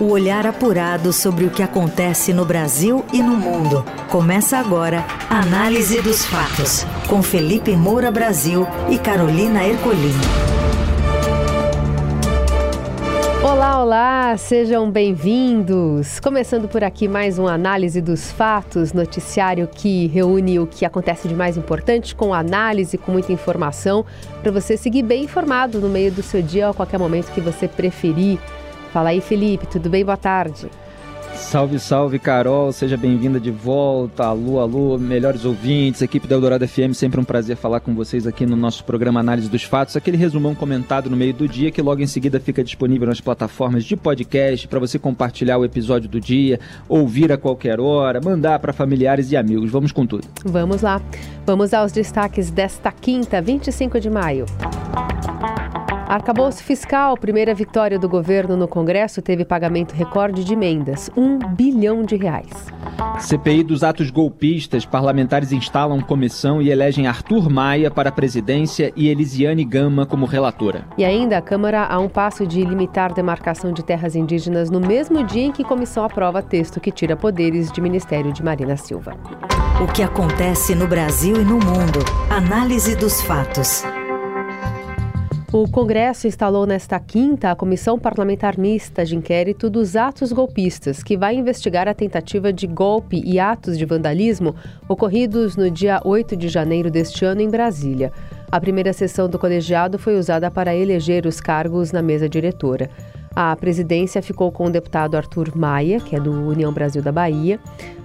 O olhar apurado sobre o que acontece no Brasil e no mundo. Começa agora Análise dos Fatos, com Felipe Moura Brasil e Carolina Ercolim. Olá, olá, sejam bem-vindos. Começando por aqui mais uma análise dos fatos, noticiário que reúne o que acontece de mais importante com análise, com muita informação, para você seguir bem informado no meio do seu dia ou a qualquer momento que você preferir. Fala aí, Felipe, tudo bem? Boa tarde. Salve, salve, Carol, seja bem-vinda de volta. Alô, alô, melhores ouvintes, equipe da Eldorado FM, sempre um prazer falar com vocês aqui no nosso programa Análise dos Fatos, aquele resumão comentado no meio do dia que logo em seguida fica disponível nas plataformas de podcast para você compartilhar o episódio do dia, ouvir a qualquer hora, mandar para familiares e amigos. Vamos com tudo. Vamos lá. Vamos aos destaques desta quinta, 25 de maio. Arcabouço fiscal, primeira vitória do governo no Congresso, teve pagamento recorde de emendas, um bilhão de reais. CPI dos atos golpistas, parlamentares instalam comissão e elegem Arthur Maia para a presidência e Elisiane Gama como relatora. E ainda a Câmara há um passo de limitar demarcação de terras indígenas no mesmo dia em que comissão aprova texto que tira poderes de Ministério de Marina Silva. O que acontece no Brasil e no mundo. Análise dos fatos. O Congresso instalou nesta quinta a Comissão Parlamentar Mista de Inquérito dos Atos Golpistas, que vai investigar a tentativa de golpe e atos de vandalismo ocorridos no dia 8 de janeiro deste ano em Brasília. A primeira sessão do colegiado foi usada para eleger os cargos na mesa diretora. A presidência ficou com o deputado Arthur Maia, que é do União Brasil da Bahia,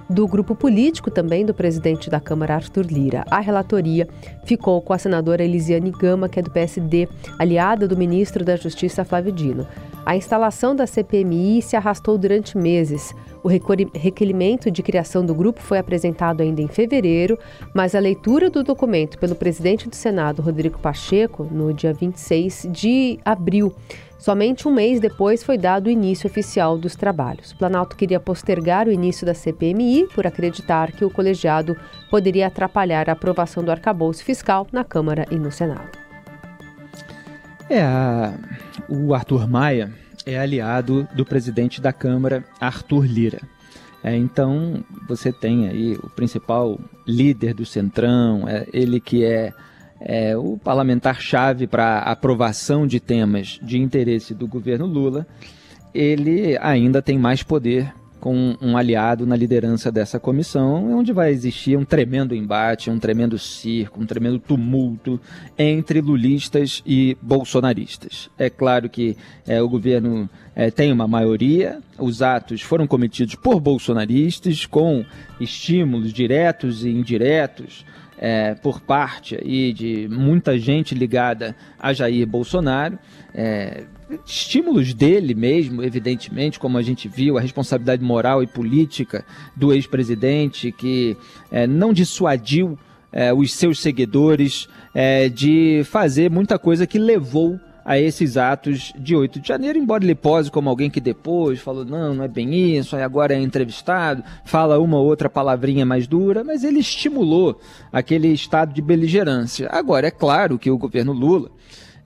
do grupo político também do presidente da Câmara, Arthur Lira. A relatoria ficou com a senadora Elisiane Gama, que é do PSD, aliada do ministro da Justiça, Flávio Dino. A instalação da CPMI se arrastou durante meses. O requerimento de criação do grupo foi apresentado ainda em fevereiro, mas a leitura do documento pelo presidente do Senado, Rodrigo Pacheco, no dia 26 de abril, Somente um mês depois foi dado o início oficial dos trabalhos. O Planalto queria postergar o início da CPMI por acreditar que o colegiado poderia atrapalhar a aprovação do arcabouço fiscal na Câmara e no Senado. É, a, o Arthur Maia é aliado do presidente da Câmara, Arthur Lira. É, então, você tem aí o principal líder do Centrão, é, ele que é é, o parlamentar-chave para aprovação de temas de interesse do governo Lula, ele ainda tem mais poder com um aliado na liderança dessa comissão, onde vai existir um tremendo embate, um tremendo circo, um tremendo tumulto entre lulistas e bolsonaristas. É claro que é, o governo é, tem uma maioria, os atos foram cometidos por bolsonaristas, com estímulos diretos e indiretos é, por parte aí de muita gente ligada a Jair Bolsonaro. É, estímulos dele mesmo, evidentemente, como a gente viu, a responsabilidade moral e política do ex-presidente que é, não dissuadiu é, os seus seguidores é, de fazer muita coisa que levou a esses atos de 8 de janeiro, embora ele pose como alguém que depois falou, não, não é bem isso, aí agora é entrevistado, fala uma ou outra palavrinha mais dura, mas ele estimulou aquele estado de beligerância. Agora, é claro que o governo Lula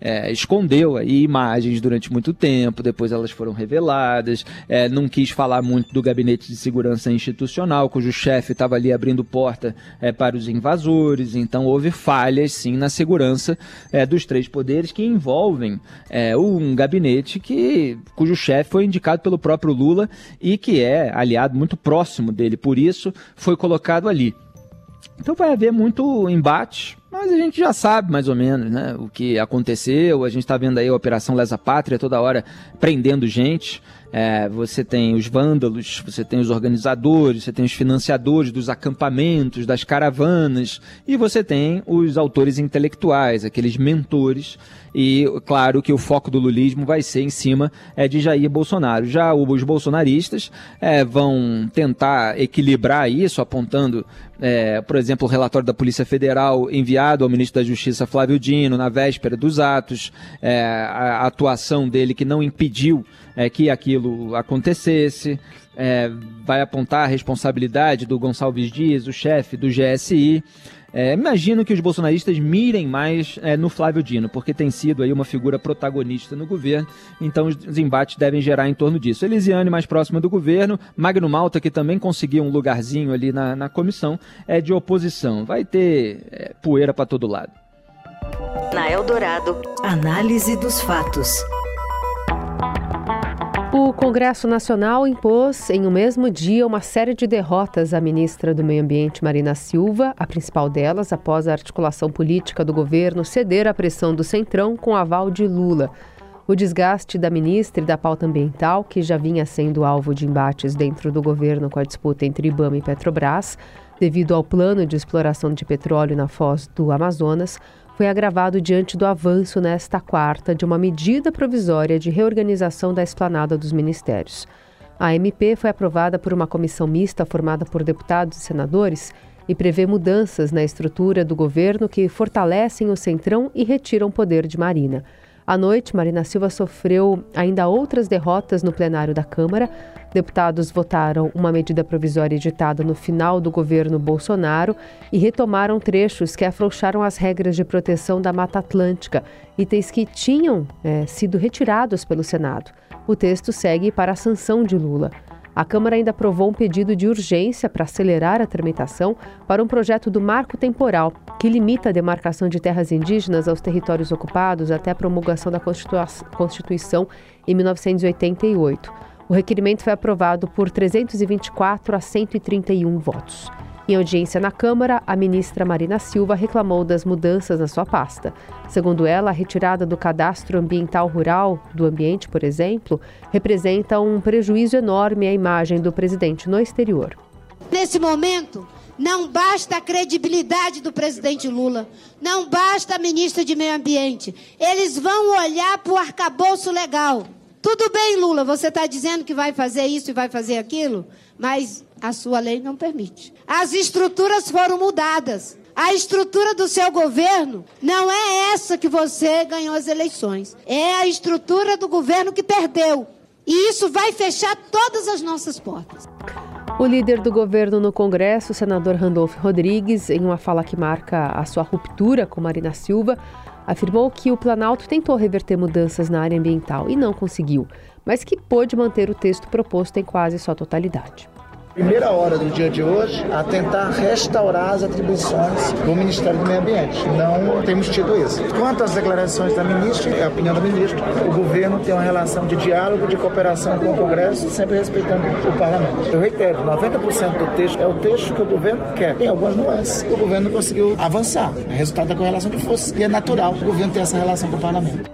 é, escondeu aí imagens durante muito tempo, depois elas foram reveladas, é, não quis falar muito do gabinete de segurança institucional, cujo chefe estava ali abrindo porta é, para os invasores, então houve falhas sim na segurança é, dos três poderes que envolvem é, um gabinete que, cujo chefe foi indicado pelo próprio Lula e que é aliado muito próximo dele, por isso foi colocado ali. Então vai haver muito embate, mas a gente já sabe mais ou menos né, o que aconteceu. A gente está vendo aí a Operação Lesa Pátria toda hora prendendo gente. É, você tem os vândalos, você tem os organizadores, você tem os financiadores dos acampamentos, das caravanas, e você tem os autores intelectuais, aqueles mentores. E claro que o foco do lulismo vai ser em cima é, de Jair Bolsonaro. Já os bolsonaristas é, vão tentar equilibrar isso, apontando, é, por exemplo, o relatório da Polícia Federal enviado ao ministro da Justiça Flávio Dino na véspera dos atos, é, a atuação dele que não impediu é, que aquilo acontecesse, é, vai apontar a responsabilidade do Gonçalves Dias, o chefe do GSI. É, imagino que os bolsonaristas mirem mais é, no Flávio Dino, porque tem sido aí uma figura protagonista no governo, então os embates devem gerar em torno disso. Elisiane mais próxima do governo, Magno Malta, que também conseguiu um lugarzinho ali na, na comissão, é de oposição. Vai ter é, poeira para todo lado. Na Eldorado, análise dos fatos. O Congresso Nacional impôs em um mesmo dia uma série de derrotas à ministra do Meio Ambiente, Marina Silva, a principal delas após a articulação política do governo ceder à pressão do Centrão com aval de Lula. O desgaste da ministra e da pauta ambiental, que já vinha sendo alvo de embates dentro do governo com a disputa entre IBAMA e Petrobras, devido ao plano de exploração de petróleo na foz do Amazonas, foi agravado diante do avanço nesta quarta de uma medida provisória de reorganização da esplanada dos ministérios. A MP foi aprovada por uma comissão mista formada por deputados e senadores e prevê mudanças na estrutura do governo que fortalecem o Centrão e retiram poder de Marina. À noite, Marina Silva sofreu ainda outras derrotas no plenário da Câmara. Deputados votaram uma medida provisória editada no final do governo Bolsonaro e retomaram trechos que afrouxaram as regras de proteção da Mata Atlântica, itens que tinham é, sido retirados pelo Senado. O texto segue para a sanção de Lula. A Câmara ainda aprovou um pedido de urgência para acelerar a tramitação para um projeto do marco temporal, que limita a demarcação de terras indígenas aos territórios ocupados até a promulgação da Constituição em 1988. O requerimento foi aprovado por 324 a 131 votos. Em audiência na Câmara, a ministra Marina Silva reclamou das mudanças na sua pasta. Segundo ela, a retirada do cadastro ambiental rural do ambiente, por exemplo, representa um prejuízo enorme à imagem do presidente no exterior. Nesse momento, não basta a credibilidade do presidente Lula, não basta a ministra de Meio Ambiente. Eles vão olhar para o arcabouço legal. Tudo bem, Lula, você está dizendo que vai fazer isso e vai fazer aquilo, mas a sua lei não permite. As estruturas foram mudadas. A estrutura do seu governo não é essa que você ganhou as eleições. É a estrutura do governo que perdeu. E isso vai fechar todas as nossas portas. O líder do governo no Congresso, senador Randolph Rodrigues, em uma fala que marca a sua ruptura com Marina Silva, afirmou que o Planalto tentou reverter mudanças na área ambiental e não conseguiu, mas que pôde manter o texto proposto em quase sua totalidade primeira hora do dia de hoje a tentar restaurar as atribuições do Ministério do Meio Ambiente. Não temos tido isso. Quanto às declarações da ministra, é a opinião da ministra, o governo tem uma relação de diálogo, de cooperação com o Congresso, sempre respeitando o parlamento. Eu reitero, 90% do texto é o texto que o governo quer. Tem algumas nuances que o governo conseguiu avançar. É resultado da correlação de forças. E é natural o governo ter essa relação com o parlamento.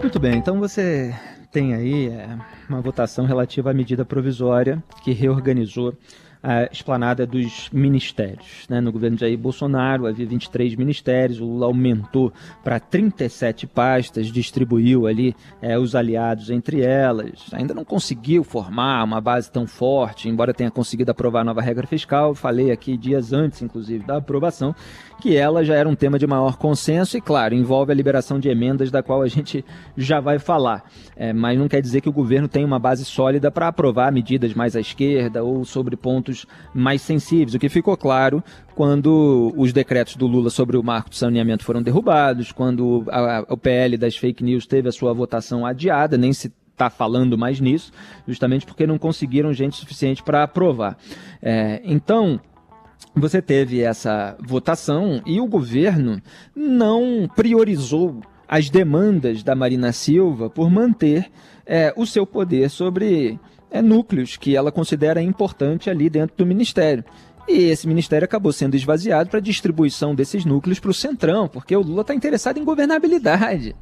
Muito bem, então você tem aí é, uma votação relativa à medida provisória que reorganizou a esplanada dos ministérios. Né? No governo de Jair Bolsonaro havia 23 ministérios, o Lula aumentou para 37 pastas, distribuiu ali é, os aliados entre elas. Ainda não conseguiu formar uma base tão forte, embora tenha conseguido aprovar a nova regra fiscal. Falei aqui dias antes, inclusive, da aprovação, que ela já era um tema de maior consenso e, claro, envolve a liberação de emendas, da qual a gente já vai falar. É, mas não quer dizer que o governo tenha uma base sólida para aprovar medidas mais à esquerda ou sobre pontos mais sensíveis. O que ficou claro quando os decretos do Lula sobre o marco de saneamento foram derrubados, quando a, o PL das fake news teve a sua votação adiada, nem se está falando mais nisso, justamente porque não conseguiram gente suficiente para aprovar. É, então, você teve essa votação e o governo não priorizou as demandas da Marina Silva por manter é, o seu poder sobre é, núcleos que ela considera importante ali dentro do ministério. E esse ministério acabou sendo esvaziado para distribuição desses núcleos para o Centrão, porque o Lula está interessado em governabilidade.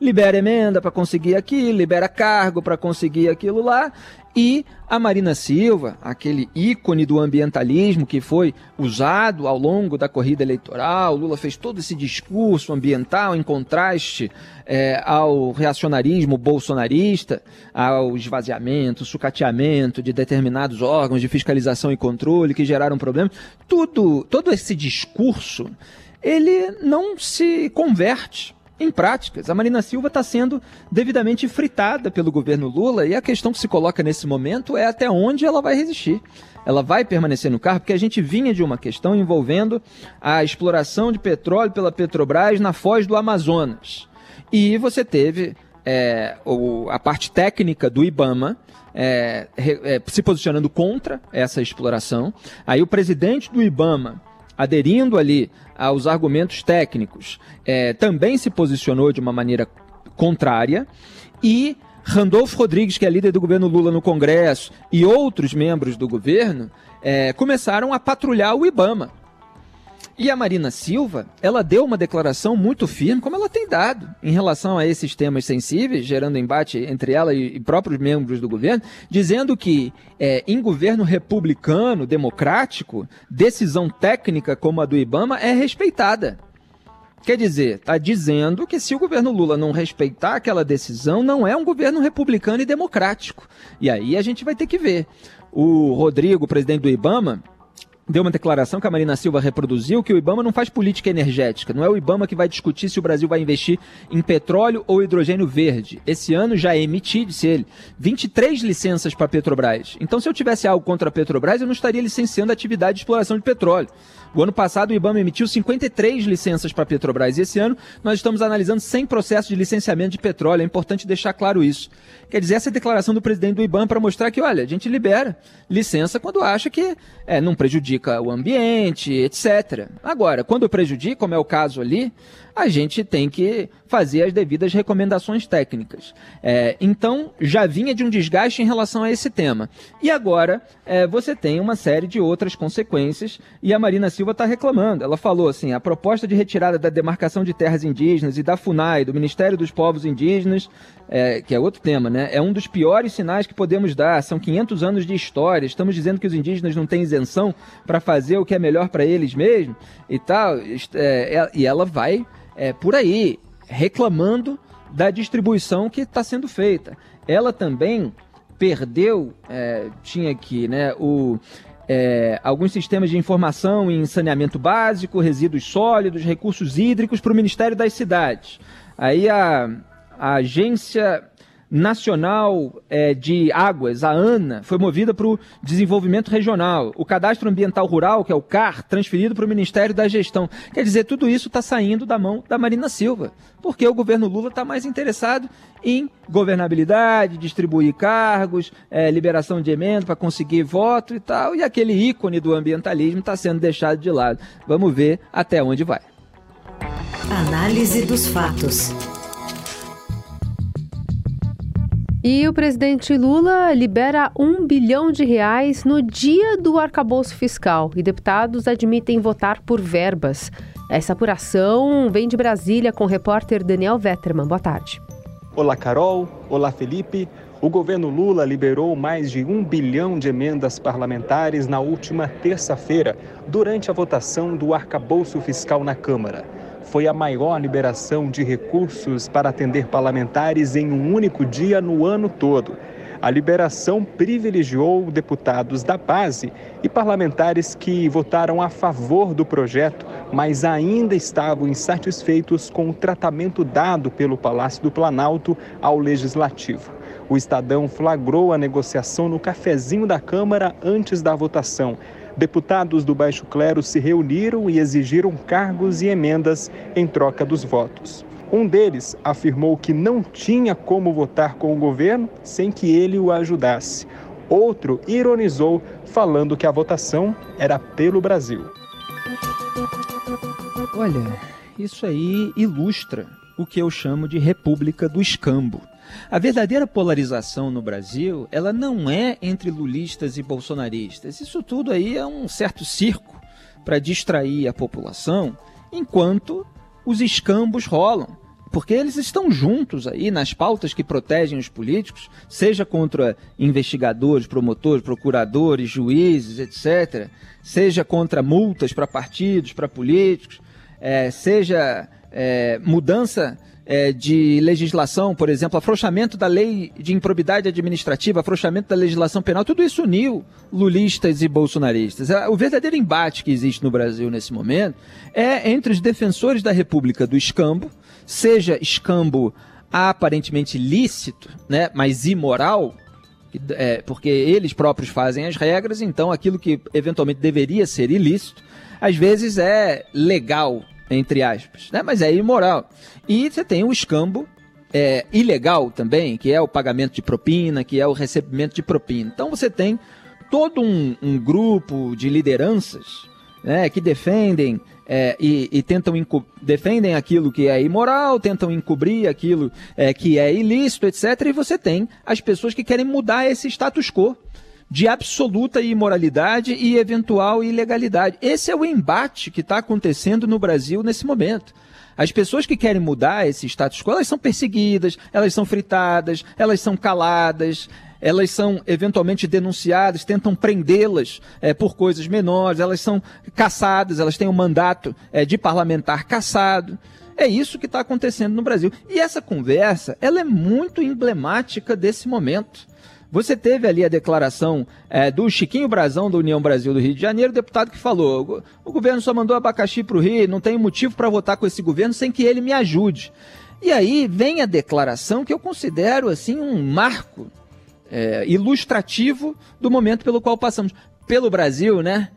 Libera emenda para conseguir aquilo, libera cargo para conseguir aquilo lá, e a Marina Silva, aquele ícone do ambientalismo que foi usado ao longo da corrida eleitoral, Lula fez todo esse discurso ambiental em contraste é, ao reacionarismo bolsonarista, ao esvaziamento, sucateamento de determinados órgãos de fiscalização e controle que geraram problemas. Tudo, todo esse discurso, ele não se converte em práticas. A Marina Silva está sendo devidamente fritada pelo governo Lula e a questão que se coloca nesse momento é até onde ela vai resistir. Ela vai permanecer no carro, porque a gente vinha de uma questão envolvendo a exploração de petróleo pela Petrobras na foz do Amazonas. E você teve é, a parte técnica do IBAMA é, é, se posicionando contra essa exploração. Aí o presidente do IBAMA, aderindo ali aos argumentos técnicos, é, também se posicionou de uma maneira contrária. E Randolfo Rodrigues, que é líder do governo Lula no Congresso, e outros membros do governo é, começaram a patrulhar o IBAMA. E a Marina Silva, ela deu uma declaração muito firme, como ela tem dado, em relação a esses temas sensíveis, gerando embate entre ela e, e próprios membros do governo, dizendo que é, em governo republicano, democrático, decisão técnica como a do Ibama é respeitada. Quer dizer, está dizendo que se o governo Lula não respeitar aquela decisão, não é um governo republicano e democrático. E aí a gente vai ter que ver. O Rodrigo, presidente do Ibama, deu uma declaração que a Marina Silva reproduziu que o IBAMA não faz política energética. Não é o IBAMA que vai discutir se o Brasil vai investir em petróleo ou hidrogênio verde. Esse ano já emiti, disse ele, 23 licenças para a Petrobras. Então, se eu tivesse algo contra a Petrobras, eu não estaria licenciando a atividade de exploração de petróleo. O ano passado, o IBAMA emitiu 53 licenças para a Petrobras e esse ano nós estamos analisando 100 processos de licenciamento de petróleo. É importante deixar claro isso. Quer dizer, essa é declaração do presidente do IBAMA para mostrar que, olha, a gente libera licença quando acha que é, não prejudica o ambiente, etc. Agora, quando prejudica, como é o caso ali, a gente tem que fazer as devidas recomendações técnicas. É, então, já vinha de um desgaste em relação a esse tema. E agora, é, você tem uma série de outras consequências e a Marina Silva está reclamando. Ela falou assim: a proposta de retirada da demarcação de terras indígenas e da FUNAI, do Ministério dos Povos Indígenas, é, que é outro tema, né? É um dos piores sinais que podemos dar. São 500 anos de história. Estamos dizendo que os indígenas não têm isenção para fazer o que é melhor para eles mesmos e tal. É, e ela vai é, por aí, reclamando da distribuição que está sendo feita. Ela também perdeu, é, tinha aqui, né, o, é, alguns sistemas de informação em saneamento básico, resíduos sólidos, recursos hídricos para o Ministério das Cidades. Aí a, a agência Nacional é, de Águas, a ANA, foi movida para o Desenvolvimento Regional. O Cadastro Ambiental Rural, que é o CAR, transferido para o Ministério da Gestão. Quer dizer, tudo isso está saindo da mão da Marina Silva, porque o governo Lula está mais interessado em governabilidade, distribuir cargos, é, liberação de emenda para conseguir voto e tal, e aquele ícone do ambientalismo está sendo deixado de lado. Vamos ver até onde vai. Análise dos fatos. E o presidente Lula libera um bilhão de reais no dia do arcabouço fiscal e deputados admitem votar por verbas. Essa apuração vem de Brasília com o repórter Daniel Vetterman. Boa tarde. Olá, Carol. Olá, Felipe. O governo Lula liberou mais de um bilhão de emendas parlamentares na última terça-feira, durante a votação do arcabouço fiscal na Câmara foi a maior liberação de recursos para atender parlamentares em um único dia no ano todo. A liberação privilegiou deputados da base e parlamentares que votaram a favor do projeto, mas ainda estavam insatisfeitos com o tratamento dado pelo Palácio do Planalto ao Legislativo. O Estadão flagrou a negociação no cafezinho da Câmara antes da votação deputados do baixo clero se reuniram e exigiram cargos e emendas em troca dos votos. Um deles afirmou que não tinha como votar com o governo sem que ele o ajudasse. Outro ironizou, falando que a votação era pelo Brasil. Olha, isso aí ilustra o que eu chamo de República do Escambo. A verdadeira polarização no Brasil, ela não é entre lulistas e bolsonaristas. Isso tudo aí é um certo circo para distrair a população, enquanto os escambos rolam. Porque eles estão juntos aí nas pautas que protegem os políticos, seja contra investigadores, promotores, procuradores, juízes, etc., seja contra multas para partidos, para políticos, é, seja é, mudança é, de legislação, por exemplo, afrouxamento da lei de improbidade administrativa, afrouxamento da legislação penal, tudo isso uniu lulistas e bolsonaristas. É, o verdadeiro embate que existe no Brasil nesse momento é entre os defensores da República do escambo, seja escambo aparentemente lícito, né, mas imoral, é, porque eles próprios fazem as regras, então aquilo que eventualmente deveria ser ilícito, às vezes é legal entre aspas, né? mas é imoral. E você tem o escambo é, ilegal também, que é o pagamento de propina, que é o recebimento de propina. Então você tem todo um, um grupo de lideranças né, que defendem é, e, e, tentam defendem aquilo que é imoral, tentam encobrir aquilo é, que é ilícito, etc. E você tem as pessoas que querem mudar esse status quo de absoluta imoralidade e eventual ilegalidade. Esse é o embate que está acontecendo no Brasil nesse momento. As pessoas que querem mudar esse status quo, elas são perseguidas, elas são fritadas, elas são caladas, elas são eventualmente denunciadas, tentam prendê-las é, por coisas menores, elas são caçadas, elas têm um mandato é, de parlamentar caçado. É isso que está acontecendo no Brasil. E essa conversa, ela é muito emblemática desse momento. Você teve ali a declaração é, do Chiquinho Brazão, da União Brasil do Rio de Janeiro, deputado que falou: o governo só mandou abacaxi para o Rio, não tem motivo para votar com esse governo sem que ele me ajude. E aí vem a declaração que eu considero assim um marco é, ilustrativo do momento pelo qual passamos. Pelo Brasil, né?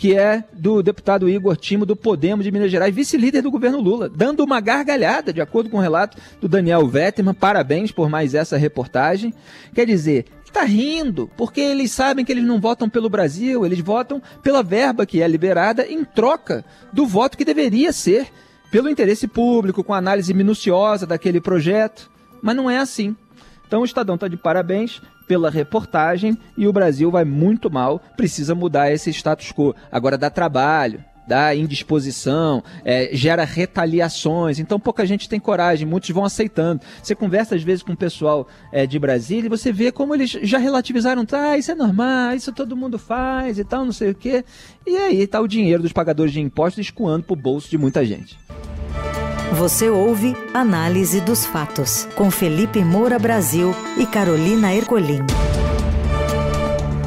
Que é do deputado Igor Timo, do Podemos de Minas Gerais, vice-líder do governo Lula, dando uma gargalhada, de acordo com o relato do Daniel Vetterman. Parabéns por mais essa reportagem. Quer dizer, está rindo, porque eles sabem que eles não votam pelo Brasil, eles votam pela verba que é liberada em troca do voto que deveria ser pelo interesse público, com análise minuciosa daquele projeto. Mas não é assim. Então o Estadão está de parabéns pela reportagem e o Brasil vai muito mal, precisa mudar esse status quo. Agora dá trabalho, dá indisposição, é, gera retaliações. Então pouca gente tem coragem, muitos vão aceitando. Você conversa às vezes com o pessoal é, de Brasília e você vê como eles já relativizaram, tá, isso é normal, isso todo mundo faz e tal, não sei o quê. E aí tá o dinheiro dos pagadores de impostos escoando pro bolso de muita gente. Você ouve Análise dos Fatos, com Felipe Moura Brasil e Carolina Ercolim.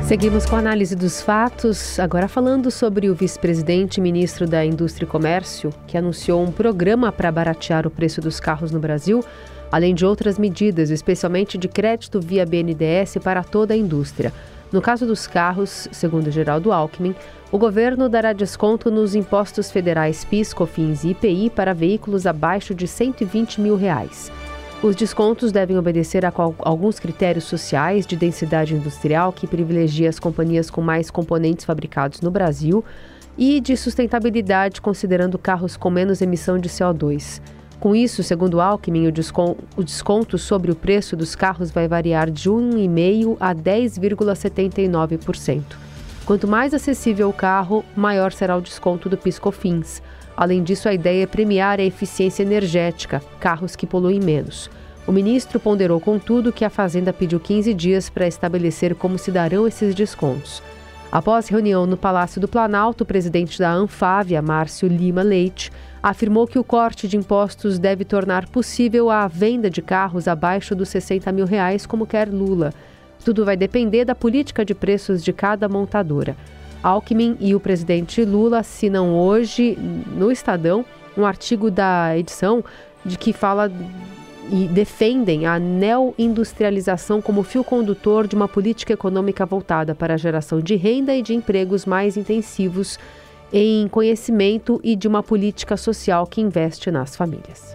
Seguimos com a análise dos fatos, agora falando sobre o vice-presidente e ministro da Indústria e Comércio, que anunciou um programa para baratear o preço dos carros no Brasil, além de outras medidas, especialmente de crédito via BNDES para toda a indústria. No caso dos carros, segundo Geraldo Alckmin, o governo dará desconto nos impostos federais PIS, COFINS e IPI para veículos abaixo de 120 mil reais. Os descontos devem obedecer a alguns critérios sociais de densidade industrial que privilegia as companhias com mais componentes fabricados no Brasil e de sustentabilidade, considerando carros com menos emissão de CO2. Com isso, segundo Alckmin, o desconto sobre o preço dos carros vai variar de 1,5% a 10,79%. Quanto mais acessível o carro, maior será o desconto do PiscoFins. Além disso, a ideia é premiar a eficiência energética, carros que poluem menos. O ministro ponderou, contudo, que a Fazenda pediu 15 dias para estabelecer como se darão esses descontos. Após reunião no Palácio do Planalto, o presidente da Anfávia, Márcio Lima Leite, afirmou que o corte de impostos deve tornar possível a venda de carros abaixo dos 60 mil reais, como quer Lula. Tudo vai depender da política de preços de cada montadora. Alckmin e o presidente Lula assinam hoje no Estadão um artigo da edição de que fala e defendem a neoindustrialização como fio condutor de uma política econômica voltada para a geração de renda e de empregos mais intensivos em conhecimento e de uma política social que investe nas famílias.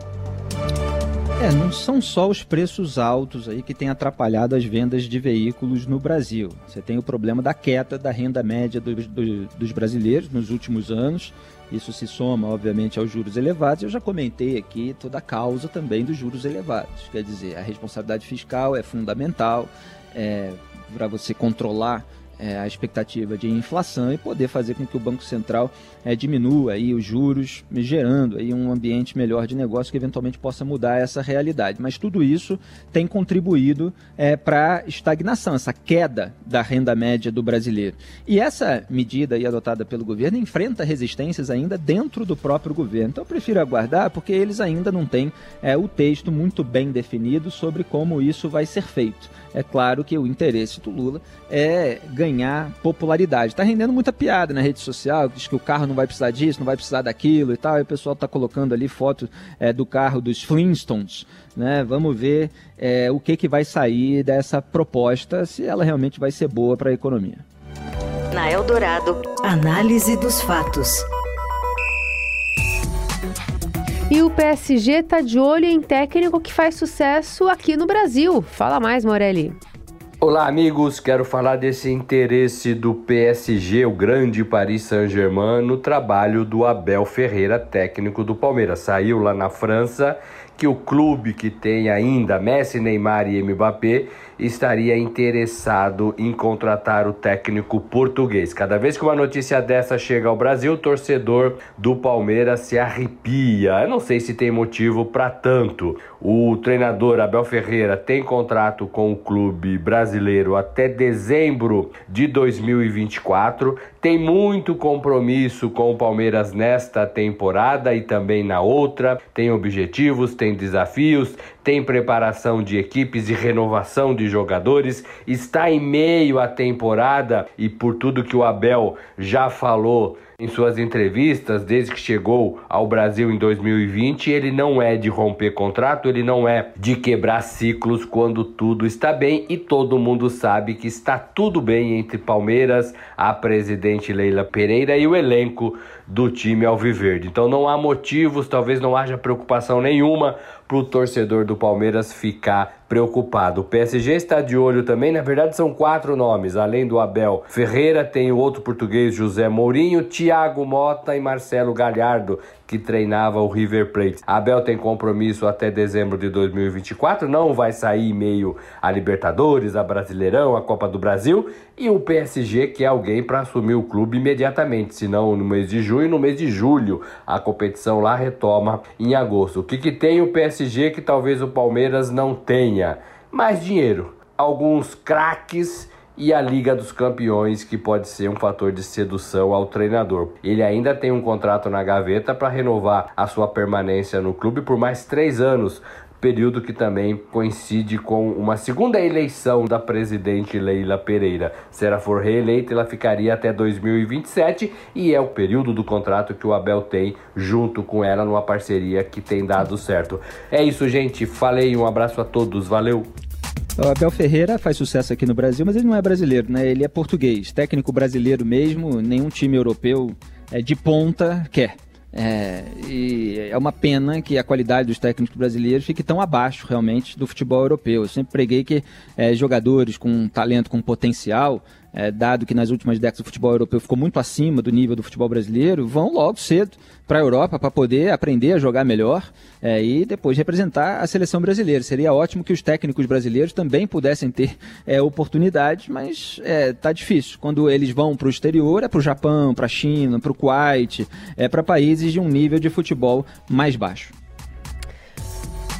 É, não são só os preços altos aí que têm atrapalhado as vendas de veículos no Brasil. Você tem o problema da queda da renda média do, do, dos brasileiros nos últimos anos. Isso se soma, obviamente, aos juros elevados. Eu já comentei aqui toda a causa também dos juros elevados. Quer dizer, a responsabilidade fiscal é fundamental é, para você controlar é, a expectativa de inflação e poder fazer com que o Banco Central é, diminua aí os juros, gerando aí um ambiente melhor de negócio que eventualmente possa mudar essa realidade. Mas tudo isso tem contribuído é, para a estagnação, essa queda da renda média do brasileiro. E essa medida aí adotada pelo governo enfrenta resistências ainda dentro do próprio governo. Então eu prefiro aguardar porque eles ainda não têm é, o texto muito bem definido sobre como isso vai ser feito. É claro que o interesse do Lula é ganhar popularidade. Está rendendo muita piada na rede social, diz que o carro não vai precisar disso, não vai precisar daquilo e tal, e o pessoal está colocando ali foto é, do carro dos Flintstones. Né? Vamos ver é, o que, que vai sair dessa proposta, se ela realmente vai ser boa para a economia. Na Eldorado, análise dos fatos. E o PSG está de olho em técnico que faz sucesso aqui no Brasil. Fala mais, Morelli. Olá, amigos. Quero falar desse interesse do PSG, o grande Paris Saint-Germain, no trabalho do Abel Ferreira, técnico do Palmeiras. Saiu lá na França que o clube que tem ainda Messi, Neymar e Mbappé estaria interessado em contratar o técnico português. Cada vez que uma notícia dessa chega ao Brasil, o torcedor do Palmeiras se arrepia. Eu não sei se tem motivo para tanto. O treinador Abel Ferreira tem contrato com o clube brasileiro até dezembro de 2024. Tem muito compromisso com o Palmeiras nesta temporada e também na outra. Tem objetivos, tem desafios, tem preparação de equipes e renovação de jogadores, está em meio à temporada e por tudo que o Abel já falou em suas entrevistas, desde que chegou ao Brasil em 2020, ele não é de romper contrato, ele não é de quebrar ciclos quando tudo está bem e todo mundo sabe que está tudo bem entre Palmeiras, a presidente Leila Pereira e o elenco do time Alviverde. Então não há motivos, talvez não haja preocupação nenhuma para o torcedor do Palmeiras ficar preocupado. O PSG está de olho também, na verdade são quatro nomes, além do Abel Ferreira, tem o outro português José Mourinho, Thiago Mota e Marcelo Galhardo, que treinava o River Plate. Abel tem compromisso até dezembro de 2024, não vai sair meio a Libertadores, a Brasileirão, a Copa do Brasil e o PSG que é alguém para assumir o clube imediatamente, senão no mês de junho, no mês de julho a competição lá retoma em agosto. O que, que tem o PSG que talvez o Palmeiras não tenha? Mais dinheiro, alguns craques e a Liga dos Campeões, que pode ser um fator de sedução ao treinador. Ele ainda tem um contrato na gaveta para renovar a sua permanência no clube por mais três anos, período que também coincide com uma segunda eleição da presidente Leila Pereira. Se ela for reeleita, ela ficaria até 2027 e é o período do contrato que o Abel tem junto com ela numa parceria que tem dado certo. É isso, gente. Falei, um abraço a todos. Valeu. O Abel Ferreira faz sucesso aqui no Brasil, mas ele não é brasileiro, né? Ele é português, técnico brasileiro mesmo, nenhum time europeu é, de ponta quer. É, e é uma pena que a qualidade dos técnicos brasileiros fique tão abaixo realmente do futebol europeu. Eu sempre preguei que é, jogadores com talento, com potencial, é, dado que nas últimas décadas o futebol europeu ficou muito acima do nível do futebol brasileiro, vão logo cedo para a Europa para poder aprender a jogar melhor é, e depois representar a seleção brasileira. Seria ótimo que os técnicos brasileiros também pudessem ter é, mas está é, difícil. Quando eles vão para o exterior, é para o Japão, para a China, para o Kuwait, é para países de um nível de futebol mais baixo.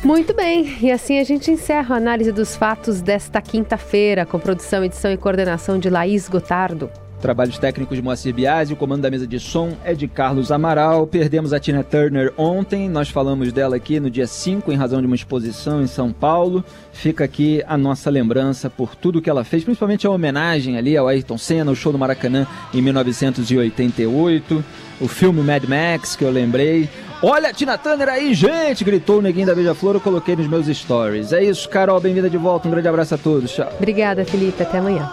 Muito bem, e assim a gente encerra a análise dos fatos desta quinta-feira, com produção, edição e coordenação de Laís Gotardo. Trabalhos técnicos de Moacir Biasi, o comando da mesa de som é de Carlos Amaral. Perdemos a Tina Turner ontem, nós falamos dela aqui no dia 5 em razão de uma exposição em São Paulo. Fica aqui a nossa lembrança por tudo que ela fez, principalmente a homenagem ali ao Ayrton Senna, o show do Maracanã em 1988, o filme Mad Max que eu lembrei. Olha a Tina Turner aí, gente! Gritou o neguinho da Beija-Flor, eu coloquei nos meus stories. É isso, Carol, bem-vinda de volta. Um grande abraço a todos. Tchau. Obrigada, Felipe. Até amanhã.